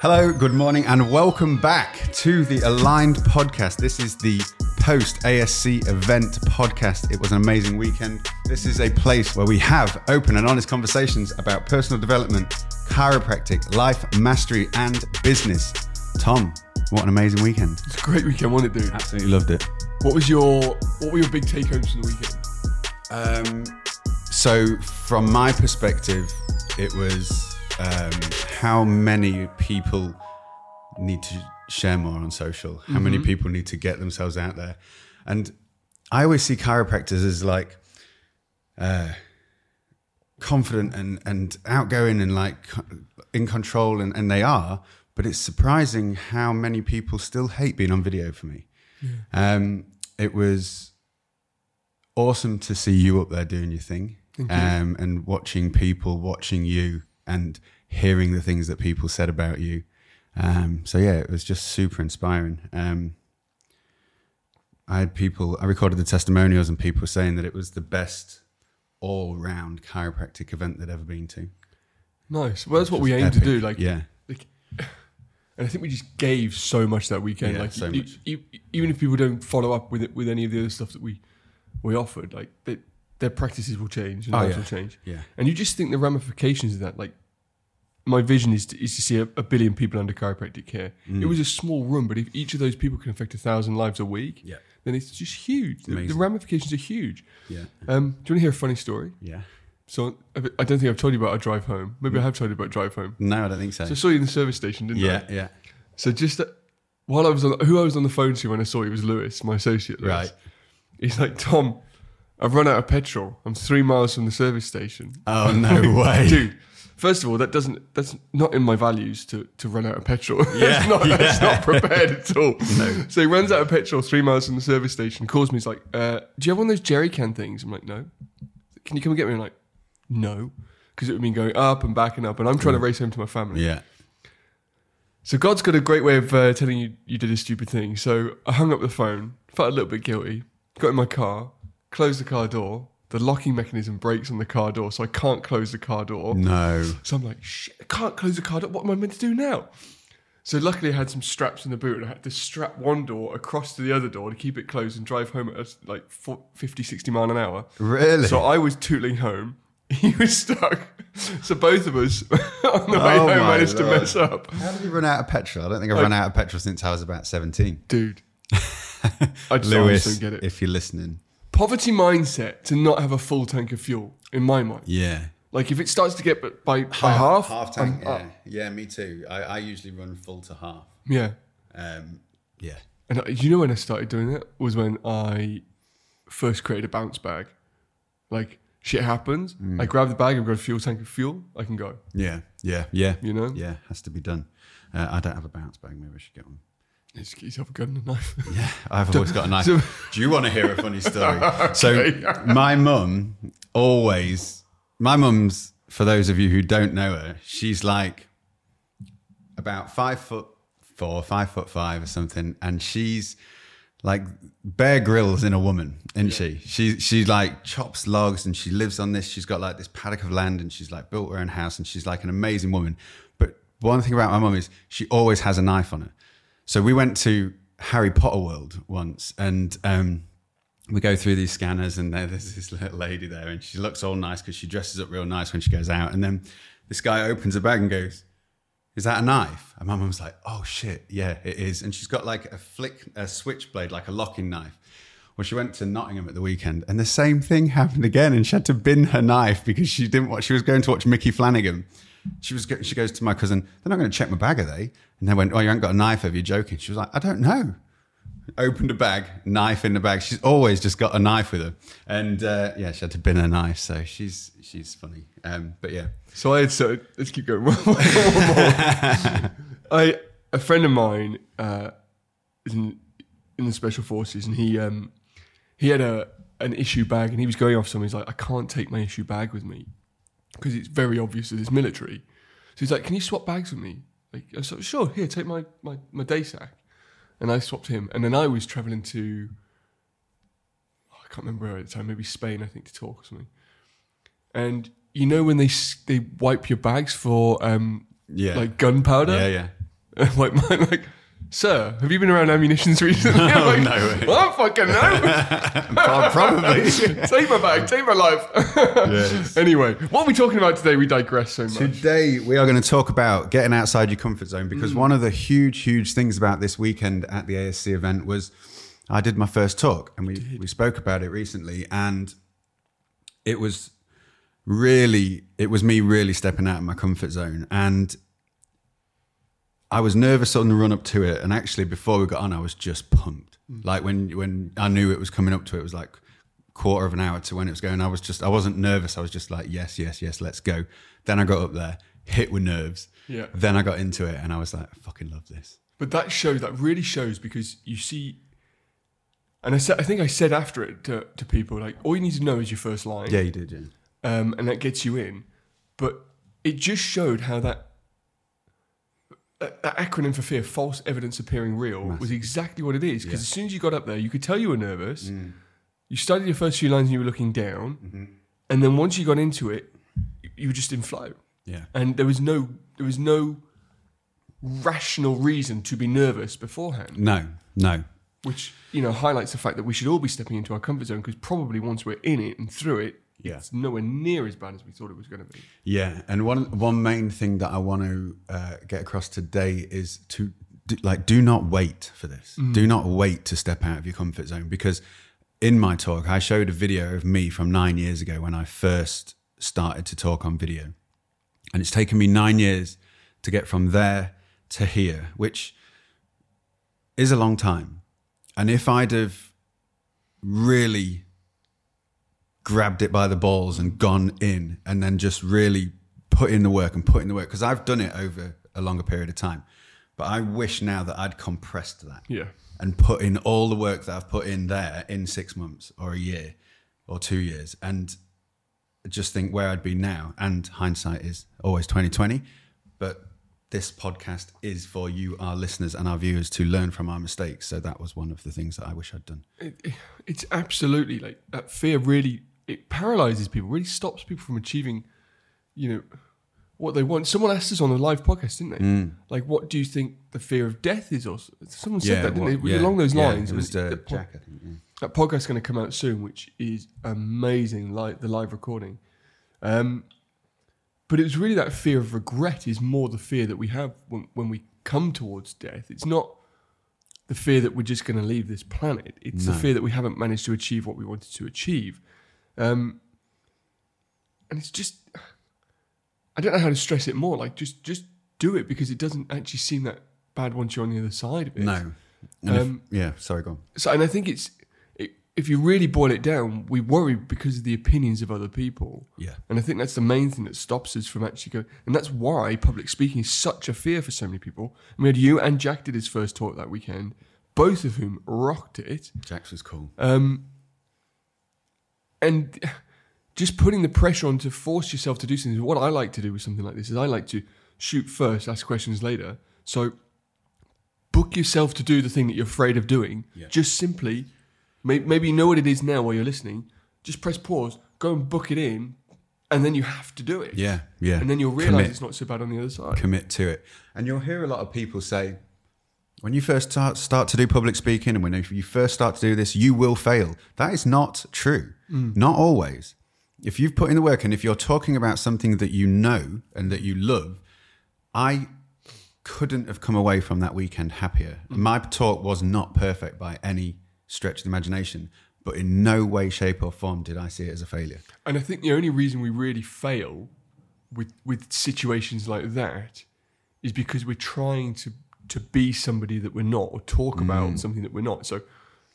Hello, good morning, and welcome back to the Aligned Podcast. This is the post ASC event podcast. It was an amazing weekend. This is a place where we have open and honest conversations about personal development, chiropractic, life mastery, and business. Tom, what an amazing weekend! It's a great weekend, wasn't it, dude? Absolutely loved it. What was your What were your big take homes from the weekend? Um, so, from my perspective, it was um, how many people need to share more on social, how many people need to get themselves out there. And I always see chiropractors as like uh, confident and, and outgoing and like in control, and, and they are. But it's surprising how many people still hate being on video for me. Um, it was awesome to see you up there doing your thing um, and watching people watching you and hearing the things that people said about you. Um, so yeah, it was just super inspiring. Um, I had people, I recorded the testimonials and people saying that it was the best all round chiropractic event they'd ever been to. Nice. Well, that's what we aim to do. Like, yeah, like, and I think we just gave so much that weekend. Yeah, like, so e- much. e- even if people don't follow up with it with any of the other stuff that we we offered, like they, their practices will change and Oh, lives yeah. will change. yeah, And you just think the ramifications of that, like. My vision is to, is to see a, a billion people under chiropractic care. Mm. It was a small room, but if each of those people can affect a thousand lives a week, yeah, then it's just huge. The, the ramifications are huge. yeah, Um, do you want to hear a funny story? yeah. So I don't think I've told you about our drive home. Maybe I have told you about drive home. No, I don't think so. So I saw you in the service station, didn't yeah, I? yeah, yeah. So just uh, while I was on, who I was on the phone to when I saw you was Lewis, my associate. Lewis. right. He's like, Tom, I've run out of petrol. I'm three miles from the service station. Oh no way, Dude, first of all, that doesn't that's not in my values to, to run out of petrol. Yeah, it's not it's yeah. not prepared at all. No. So he runs out of petrol three miles from the service station, calls me, he's like, uh, do you have one of those jerry can things? I'm like, no. Can you come and get me? I'm like, no. Because it would mean going up and back and up, and I'm trying to race home to my family. Yeah, So God's got a great way of uh, telling you you did a stupid thing. So I hung up the phone, felt a little bit guilty, got in my car, closed the car door. The locking mechanism breaks on the car door, so I can't close the car door. no, So I'm like, shit, I can't close the car door. What am I meant to do now? So luckily I had some straps in the boot and I had to strap one door across to the other door to keep it closed and drive home at like 40, 50, 60 mile an hour. really. So I was tootling home. He was stuck. So both of us on the way Oh home managed to mess up. How did you run out of petrol? I don't think I've run out of petrol since I was about 17. Dude. I just Lewis, get it. if you're listening. Poverty mindset to not have a full tank of fuel, in my mind. Yeah. Like if it starts to get by, by half, Half tank, I'm up. yeah. Yeah, me too. I, I usually run full to half. Yeah. Um, yeah. And I- you know when I started doing it was when I first created a bounce bag. Like shit happens, Mm. I grab the bag, I've got a fuel tank of fuel, I can go. Yeah. Yeah. Yeah. You know? Yeah, has to be done. Uh, I don't have a bounce bag. Maybe I should get one. Get yourself a gun and a knife. Yeah, I've always got a knife. Do you want to hear a funny story? So, my mum always, my mum's, for those of you who don't know her, she's like about five foot four, five foot five or something. And she's like Bear Grylls in a woman, isn't she? She she like chops logs and she lives on this. She's got like this paddock of land and she's like built her own house and she's like an amazing woman. But one thing about my mum is she always has a knife on her. So we went to Harry Potter World once and um, we go through these scanners and there- there's this little lady there and she looks all nice because she dresses up real nice when she goes out. And then this guy opens a bag and goes, is that a knife? And my mum was like, oh shit, yeah, it is. And she's got like a flick, a switchblade, like a locking knife. Well, she went to Nottingham at the weekend and the same thing happened again. And she had to bin her knife because she didn't watch, she was going to watch Micky Flanagan. She was, she goes to my cousin, they're not going to check my bag, are they? And they went, oh, you haven't got a knife, have you? Joking. She was like, I don't know. Opened a bag, knife in the bag. She's always just got a knife with her. And uh, yeah, she had to bin her knife. So she's, she's funny. Um, but yeah. So I had so let's keep going. I a friend of mine uh, is in, in the special forces, and he um, he had a an issue bag, and he was going off somewhere. He's like, I can't take my issue bag with me because it's very obvious that it's military. So he's like, Can you swap bags with me? Like, I said, sure. Here, take my my my day sack, and I swapped him, and then I was traveling to. oh, I can't remember where at the time, maybe Spain, I think, to talk or something. And you know when they they wipe your bags for um, Yeah. like gunpowder, yeah, yeah. like, man, like, sir, have you been around ammunitions recently? I'm like, no. Well, I don't fucking know. Probably. take my bag, take my life. Yes. Anyway, what are we talking about today? We digress so much. Today, we are going to talk about getting outside your comfort zone because mm. one of the huge, huge things about this weekend at the ASC event was I did my first talk and we, we spoke about it recently. And it was really, it was me really stepping out of my comfort zone. And I was nervous on the run up to it. And actually, before we got on, I was just pumped. Like when, when I knew it was coming up to it, it was like quarter of an hour to when it was going. I was just, I wasn't nervous. I was just like, yes, yes, yes, let's go. Then I got up there, hit with nerves. Yeah. Then I got into it and I was like, I fucking love this. But that shows, that really shows because you see, and I said, I think I said after it to, to people, like, all you need to know is your first line. Yeah, you did, yeah. um, and that gets you in. But it just showed how that that, that acronym for fear, false evidence appearing real, was exactly what it is. Because as soon as you got up there, you could tell you were nervous. Mm. You studied your first few lines and you were looking down, mm-hmm. and then once you got into it, you- you were just in flow, Yeah. and there was no there was no rational reason to be nervous beforehand No, no. which you know highlights the fact that we should all be stepping into our comfort zone because probably once we're in it and through it, Yeah. it's nowhere near as bad as we thought it was going to be. Yeah, and one one main thing that I want to uh, get across today is to do, like do not wait for this. Do not wait to step out of your comfort zone because in my talk I showed a video of me from 9 years ago when I first started to talk on video. And it's taken me 9 years to get from there to here, which is a long time. And if I'd have really grabbed it by the balls and gone in and then just really put in the work and put in the work because I've done it over a longer period of time. But I wish now that I'd compressed that Yeah. and put in all the work that I've put in there in six months or a year or two years and just think where I'd be now. And hindsight is always 2020. But this podcast is for you, our listeners and our viewers to learn from our mistakes. So that was one of the things that I wish I'd done. It, it- it's absolutely like that fear really it paralyzes people, really stops people from achieving, you know, what they want. Someone asked us on a live podcast, didn't they? Like, what do you think the fear of death is? Or someone said that, didn't what- they? Along those yeah, lines. It was uh, the po- Jack, I think. yeah. that podcast's going to come out soon, which is amazing, like the live recording. Um, but it was really that fear of regret is more the fear that we have when, when we come towards death. It's not the fear that we're just going to leave this planet. It's the fear that we haven't managed to achieve what we wanted to achieve. Um, and it's just, I don't know how to stress it more. Like, just just do it because it doesn't actually seem that bad once you're on the other side of it. No. And if- Um, yeah, sorry, go on. So, and I think it's it, if you really boil it down, we worry because of the opinions of other people. Yeah. And I think that's the main thing that stops us from actually going. And that's why public speaking is such a fear for so many people. And we had you and Jack did his first talk that weekend, both of whom rocked it. Jax was cool. Um, and just putting the pressure on to force yourself to do something. What I like to do with something like this is I like to shoot first, ask questions later. So book yourself to do the thing that you're afraid of doing. Yeah. Just simply, may, maybe you know what it is now while you're listening. Just press pause, go and book it in, and then you have to do it. Yeah, yeah. And then you'll realize Commit. it's not so bad on the other side. commit to it. And you'll hear a lot of people say, when you first start, start to do public speaking and when you first start to do this, you will fail. That is not true. Mm. Not always. If you've put in the work and if you're talking about something that you know and that you love, I couldn't have come away from that weekend happier. Mm. My talk was not perfect by any stretch of the imagination, but in no way, shape, or form did I see it as a failure. And I think the only reason we really fail with with situations like that is because we're trying to to be somebody that we're not or talk about mm. something that we're not. So,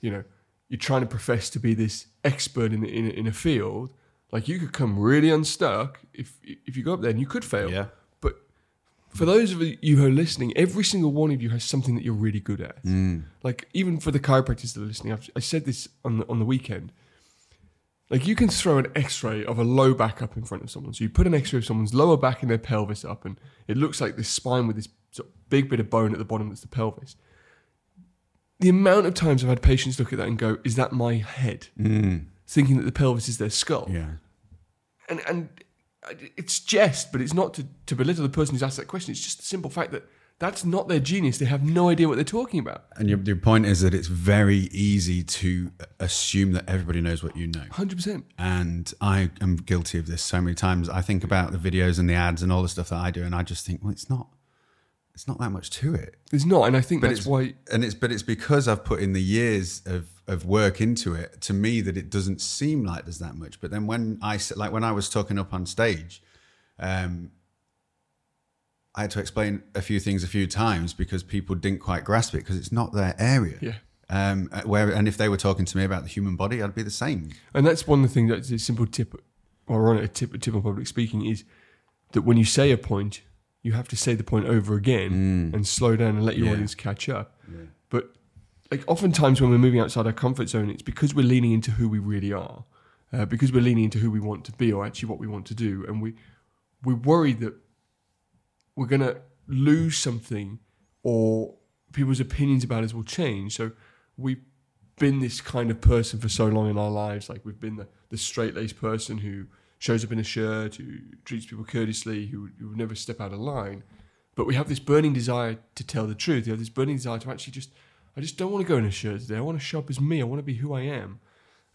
you know, you're trying to profess to be this expert in in, in a field. Like you could come really unstuck if if you go up there and you could fail. Yeah. But for those of you who are listening, every single one of you has something that you're really good at. Mm. Like even for the chiropractors that are listening, I've, I said this on the, on the weekend. Like you can throw an X-ray of a low back up in front of someone. So you put an X-ray of someone's lower back and their pelvis up, and it looks like this spine with this sort of big bit of bone at the bottom that's the pelvis. The amount of times I've had patients look at that and go, "Is that my head?" Mm. Thinking that the pelvis is their skull Yeah. and and uh, it's jest, but it's not to, to belittle the person who's asked that question. It's just the simple fact that That's not their genius. They have no idea what they're talking about. And your, your point is that it's very easy to assume that everybody knows what you know. 100%. And I am guilty of this so many times. I think about the videos and the ads and all the stuff that I do, and I just think, well, it's not, it's not that much to it. It's not. And I think But that's it's why. and it's but it's because I've put in the years of of work into it. To me, that it doesn't seem like there's that much. But then when I like when I was talking up on stage, um, I had to explain a few things a few times because people didn't quite grasp it because it's not their area. Yeah. Um, uh, where and if they were talking to me about the human body, I'd be the same. And that's one of the things that's a simple tip, or on a tip, a tip on public speaking is that when you say a point, you have to say the point over again and slow down and let your Yeah. audience catch up. But like oftentimes when we're moving outside our comfort zone, it's because we're leaning into who we really are, uh, because we're leaning into who we want to be or actually what we want to do, and we we're worried that we're going to lose something or people's opinions about us will change. So we've been this kind of person for so long in our lives. Like we've been the, the straight laced person who shows up in a shirt, who treats people courteously, who, who would never step out of line. But we have this burning desire to tell the truth. We have this burning desire to actually just, I just don't want to go in a shirt today. I want to show up as me. I want to be who I am.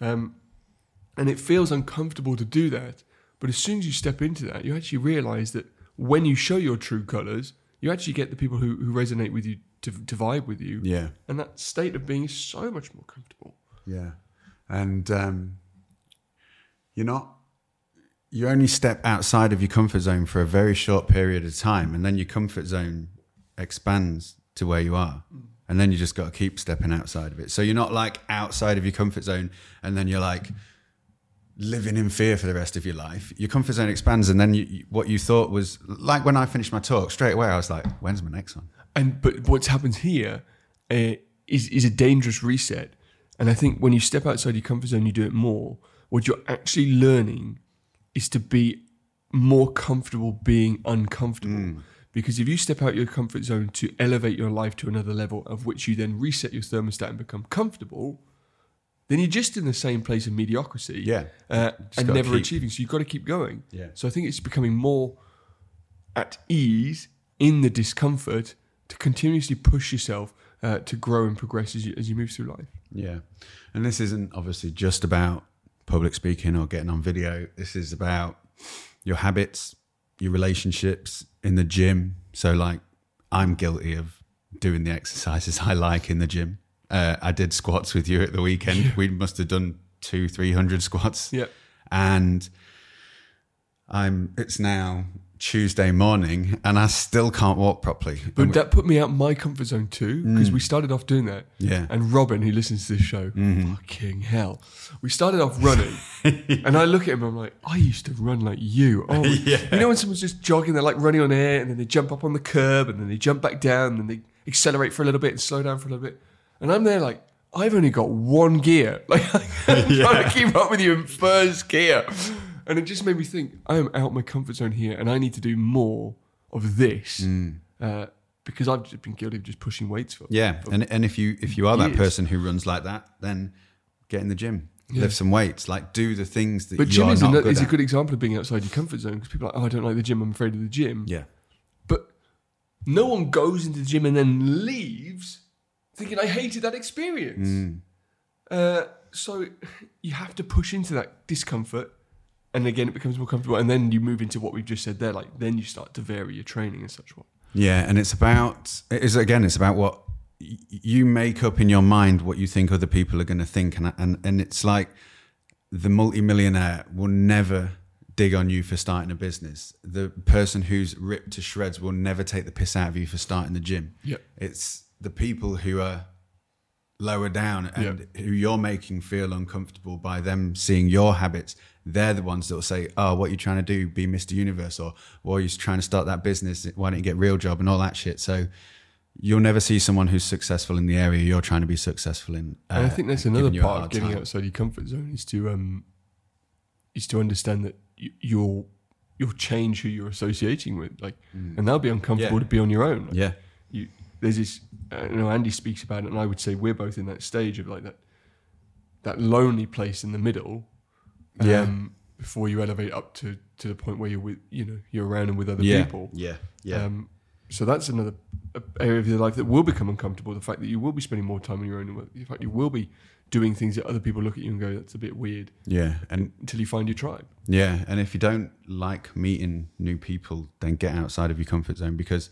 Um, and it feels uncomfortable to do that. But as soon as you step into that, you actually realize that when you show your true colors, you actually get the people who, who resonate with you to, to vibe with you. Yeah. And that state of being is so much more comfortable. Yeah. And um, you're not, you only step outside of your comfort zone for a very short period of time, and then your comfort zone expands to where you are. And then you just got to keep stepping outside of it. So you're not like outside of your comfort zone, and then you're like living in fear for the rest of your life. Your comfort zone expands, and then you, you- what you thought was like when I finished my talk straight away, I was like, "When's my next one?" And but what's happened here uh, is is a dangerous reset. And I think when you step outside your comfort zone, you do it more. What you're actually learning is to be more comfortable being uncomfortable. Because if you step out your comfort zone to elevate your life to another level, of which you then reset your thermostat and become comfortable, then you're just in the same place of mediocrity. Yeah. uh, and never keep- achieving. So you've got to keep going. Yeah. So I think it's becoming more at ease in the discomfort to continuously push yourself uh, to grow and progress as you, as you move through life. Yeah. And this isn't obviously just about public speaking or getting on video. This is about your habits, your relationships in the gym. So, like, I'm guilty of doing the exercises I like in the gym. Uh, I did squats with you at the weekend. We must have done two, 300 squats. Yeah. And I'm, it's now Tuesday morning and I still can't walk properly. But that put me out my comfort zone too, because we started off doing that. Yeah. And Robin, who listens to this show, fucking hell, we started off running, and I look at him, I'm like, I used to run like you. Oh, Yeah. you know when someone's just jogging, they're like running on air, and then they jump up on the curb, and then they jump back down, and then they accelerate for a little bit and slow down for a little bit, and I'm there like. I've only got one gear. Like I'm trying to keep up with you in first gear. And it just made me think, I am out my comfort zone here and I need to do more of this. Uh, because I've just been guilty of just pushing weights for Yeah, and and if you if you are that person who runs like that, then get in the gym, lift some weights, like do the things that But gym is, a, good is a good example of being outside your comfort zone because people are like, oh, I don't like the gym, I'm afraid of the gym. yeah, But no one goes into the gym and then leaves thinking, I hated that experience. Mm. Uh, so you have to push into that discomfort. And again, it becomes more comfortable. And then you move into what we've just said there. Like, then you start to vary your training and such. What? yeah, and it's about it is again, it's about what you make up in your mind what you think other people are going to think, and and and it's like the multimillionaire will never dig on you for starting a business. The person who's ripped to shreds will never take the piss out of you for starting the gym. Yep. It's the people who are lower down and who you're making feel uncomfortable by them seeing your habits. They're the ones that will say, "Oh, what are you trying to do? Be Mr. Universe, or or you're trying to start that business? Why don't you get a real job and all that shit?" So you'll never see someone who's successful in the area you're trying to be successful in. And I uh, think that's another part of getting time. outside your comfort zone is to um, is to understand that you, you'll you'll change who you're associating with, like, and that'll be uncomfortable Yeah. to be on your own. Like, Yeah, you, there's this. Uh, you know, Andy speaks about it, and I would say we're both in that stage of like that that lonely place in the middle. Yeah. Um, before you elevate up to to the point where you're with you know you're around and with other yeah, people. yeah, yeah. Um, so that's another uh, area of your life that will become uncomfortable. The fact that you will be spending more time on your own. The fact you will be doing things that other people look at you and go, "That's a bit weird." Yeah, and until you find your tribe. Yeah, and if you don't like meeting new people, then get outside of your comfort zone because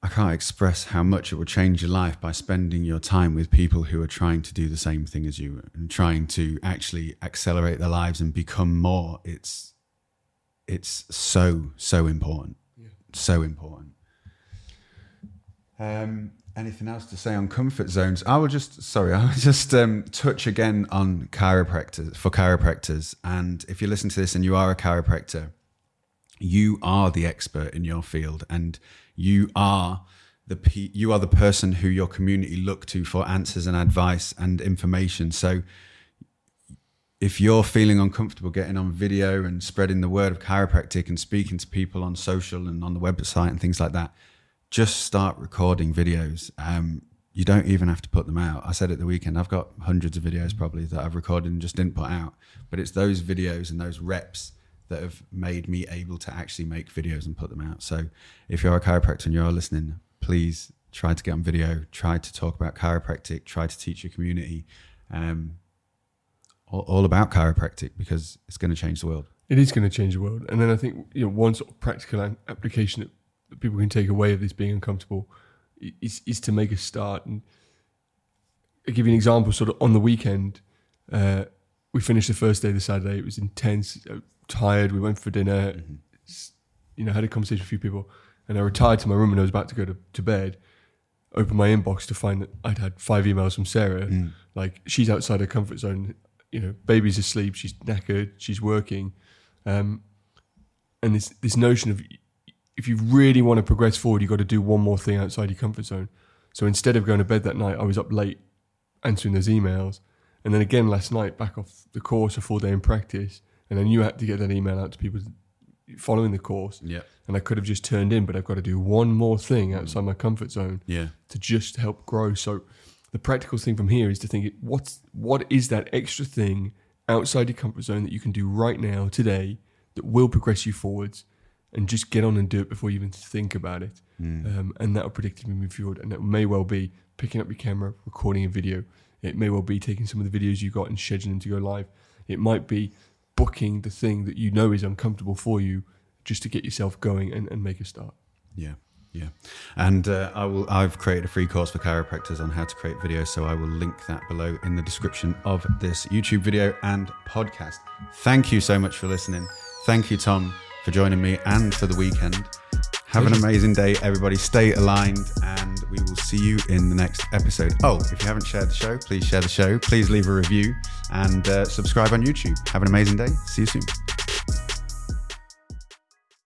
I can't express how much it will change your life by spending your time with people who are trying to do the same thing as you and trying to actually accelerate their lives and become more. It's it's so so important, yeah. so important. Um, anything else to say on comfort zones? I will just sorry, I'll just um, touch again on chiropractors for chiropractors. And if you listen to this and you are a chiropractor, you are the expert in your field, and you are the you are the person who your community look to for answers and advice and information. So if you're feeling uncomfortable getting on video and spreading the word of chiropractic and speaking to people on social and on the website and things like that, just start recording videos. Um, you don't even have to put them out. I said at the weekend, I've got hundreds of videos probably that I've recorded and just didn't put out. But it's those videos and those reps that have made me able to actually make videos and put them out. So if you're a chiropractor and you're listening, please try to get on video, try to talk about chiropractic, try to teach your community um, all, all, about chiropractic because it's going to change the world. It is going to change the world. And then I think you know one sort of practical application that that people can take away of this being uncomfortable is, is to make a start. And I'll give you an example. Sort of on the weekend, uh, we finished the first day of the Saturday. It was intense, uh, tired. We went for dinner. Mm-hmm. You know, had a conversation with a few people, and I retired to my room and I was about to go to, to bed. Opened my inbox to find that I'd had five emails from Sarah. Mm. Like she's outside her comfort zone. You know, baby's asleep. She's knackered. She's working, um, and this this notion of if you really want to progress forward, you've got to do one more thing outside your comfort zone. So instead of going to bed that night, I was up late answering those emails. And then again last night, back off the course, a full day in practice. And I knew I had to get that email out to people following the course. Yeah. And I could have just turned in, but I've got to do one more thing outside my comfort zone. Yeah. To just help grow. So the practical thing from here is to think what's what is that extra thing outside your comfort zone that you can do right now, today, that will progress you forwards and just get on and do it before you even think about it. Mm. Um, and that will predict you forward. And that may well be picking up your camera, recording a video. It may well be taking some of the videos you got and scheduling them to go live. It might be booking the thing that you know is uncomfortable for you just to get yourself going and, and make a start. Yeah. Yeah, and uh, I will. I've created a free course for chiropractors on how to create videos, so I will link that below in the description of this YouTube video and podcast. Thank you so much for listening. Thank you, Tom, for joining me and for the weekend. Have an amazing day, everybody. Stay aligned, and we will see you in the next episode. Oh, if you haven't shared the show, please share the show. Please leave a review and uh, subscribe on YouTube. Have an amazing day. See you soon.